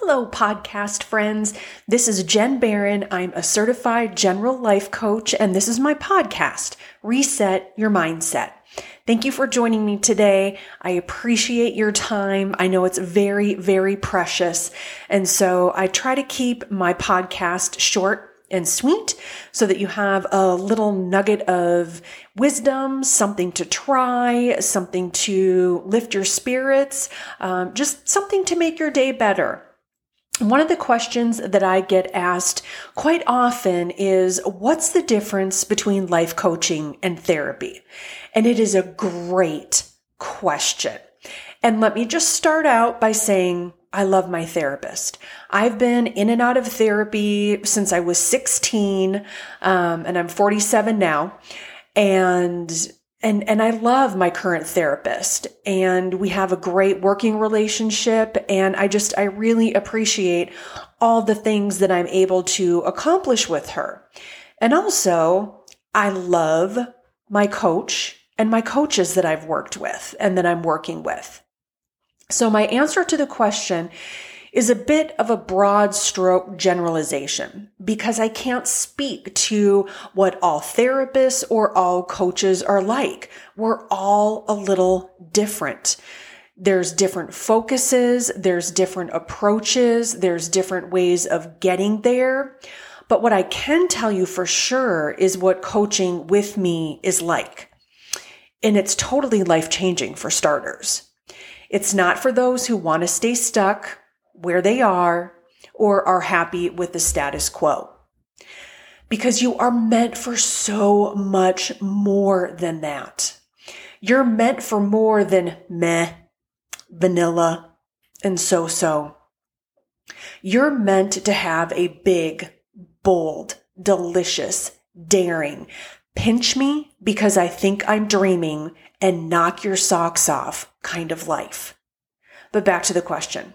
Hello, podcast friends. This is Jen Barron. I'm a certified general life coach, and this is my podcast, Reset Your Mindset. Thank you for joining me today. I appreciate your time. I know it's very, very precious. And so I try to keep my podcast short and sweet so that you have a little nugget of wisdom, something to try, something to lift your spirits, um, just something to make your day better. One of the questions that I get asked quite often is what's the difference between life coaching and therapy? And it is a great question. And let me just start out by saying I love my therapist. I've been in and out of therapy since I was 16, um, and I'm 47 now. And and and I love my current therapist and we have a great working relationship and I just I really appreciate all the things that I'm able to accomplish with her. And also, I love my coach and my coaches that I've worked with and that I'm working with. So, my answer to the question is a bit of a broad stroke generalization because I can't speak to what all therapists or all coaches are like. We're all a little different. There's different focuses, there's different approaches, there's different ways of getting there. But what I can tell you for sure is what coaching with me is like. And it's totally life changing for starters. It's not for those who want to stay stuck where they are or are happy with the status quo. Because you are meant for so much more than that. You're meant for more than meh, vanilla, and so so. You're meant to have a big, bold, delicious, daring, pinch me because I think I'm dreaming and knock your socks off kind of life. But back to the question.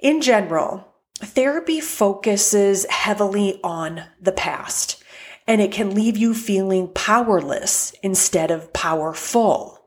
In general, therapy focuses heavily on the past and it can leave you feeling powerless instead of powerful.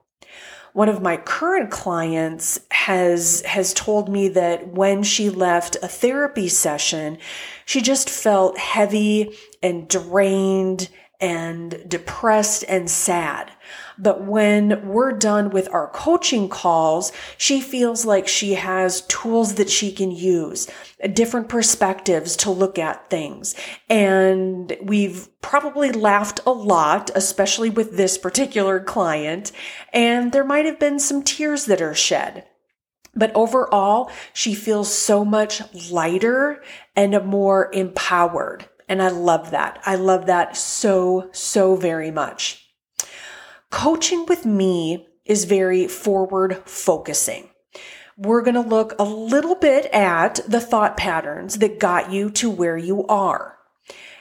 One of my current clients has has told me that when she left a therapy session, she just felt heavy and drained and depressed and sad. But when we're done with our coaching calls, she feels like she has tools that she can use, different perspectives to look at things. And we've probably laughed a lot, especially with this particular client. And there might have been some tears that are shed. But overall, she feels so much lighter and more empowered. And I love that. I love that so, so very much. Coaching with me is very forward focusing. We're going to look a little bit at the thought patterns that got you to where you are.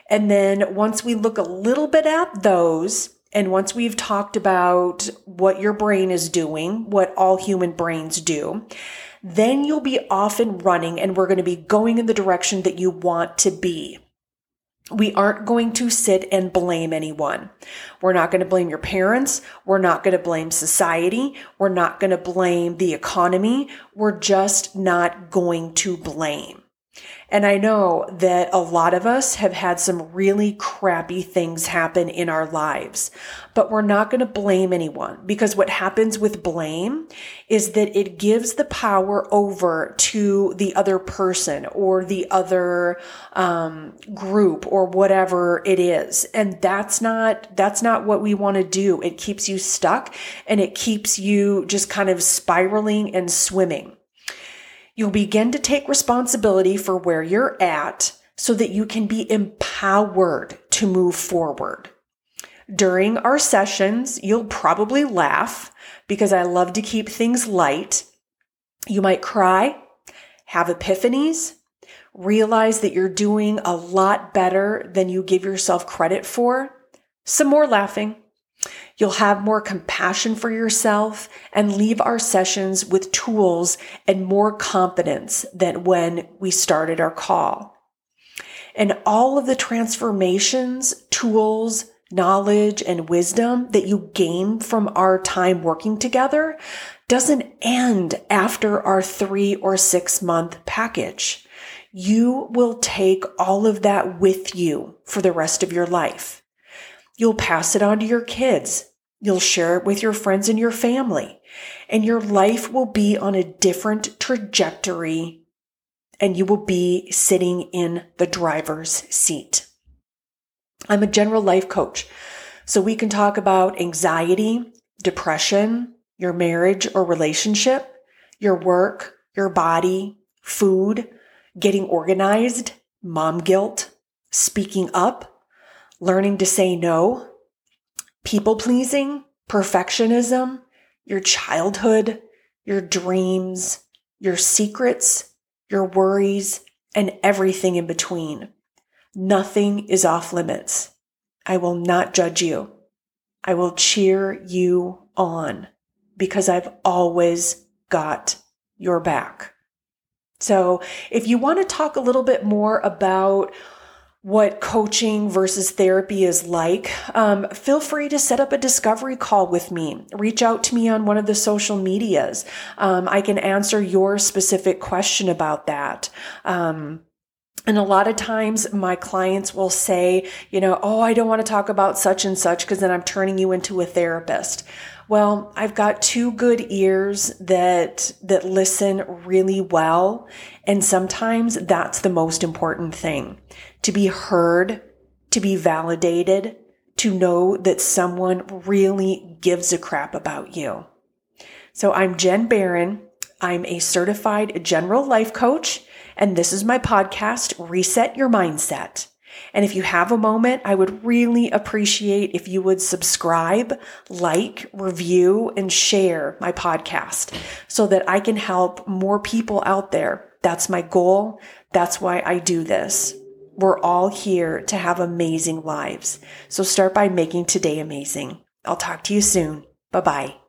And then once we look a little bit at those, and once we've talked about what your brain is doing, what all human brains do, then you'll be off and running and we're going to be going in the direction that you want to be we aren't going to sit and blame anyone. We're not going to blame your parents. We're not going to blame society. We're not going to blame the economy. We're just not going to blame. And I know that a lot of us have had some really crappy things happen in our lives, but we're not going to blame anyone because what happens with blame is that it gives the power over to the other person or the other um, group or whatever it is. And that's not, that's not what we want to do. It keeps you stuck and it keeps you just kind of spiraling and swimming. You'll begin to take responsibility for where you're at so that you can be empowered to move forward. During our sessions, you'll probably laugh because I love to keep things light. You might cry, have epiphanies, realize that you're doing a lot better than you give yourself credit for. Some more laughing, You'll have more compassion for yourself and leave our sessions with tools and more confidence than when we started our call. And all of the transformations, tools, knowledge, and wisdom that you gain from our time working together doesn't end after our three or six month package. You will take all of that with you for the rest of your life. You'll pass it on to your kids. You'll share it with your friends and your family and your life will be on a different trajectory and you will be sitting in the driver's seat. I'm a general life coach. So we can talk about anxiety, depression, your marriage or relationship, your work, your body, food, getting organized, mom guilt, speaking up, learning to say no, people pleasing, perfectionism, your childhood, your dreams, your secrets, your worries, and everything in between. Nothing is off limits. I will not judge you. I will cheer you on because I've always got your back. So if you want to talk a little bit more about what coaching versus therapy is like, um, feel free to set up a discovery call with me. Reach out to me on one of the social medias. Um, I can answer your specific question about that. Um, and a lot of times my clients will say, you know, oh, I don't want to talk about such and such because then I'm turning you into a therapist. Well, I've got two good ears that, that listen really well. And sometimes that's the most important thing to be heard, to be validated, to know that someone really gives a crap about you. So I'm Jen Barron. I'm a certified general life coach, and this is my podcast, Reset Your Mindset. And if you have a moment, I would really appreciate if you would subscribe, like, review, and share my podcast so that I can help more people out there. That's my goal. That's why I do this. We're all here to have amazing lives. So start by making today amazing. I'll talk to you soon. Bye bye.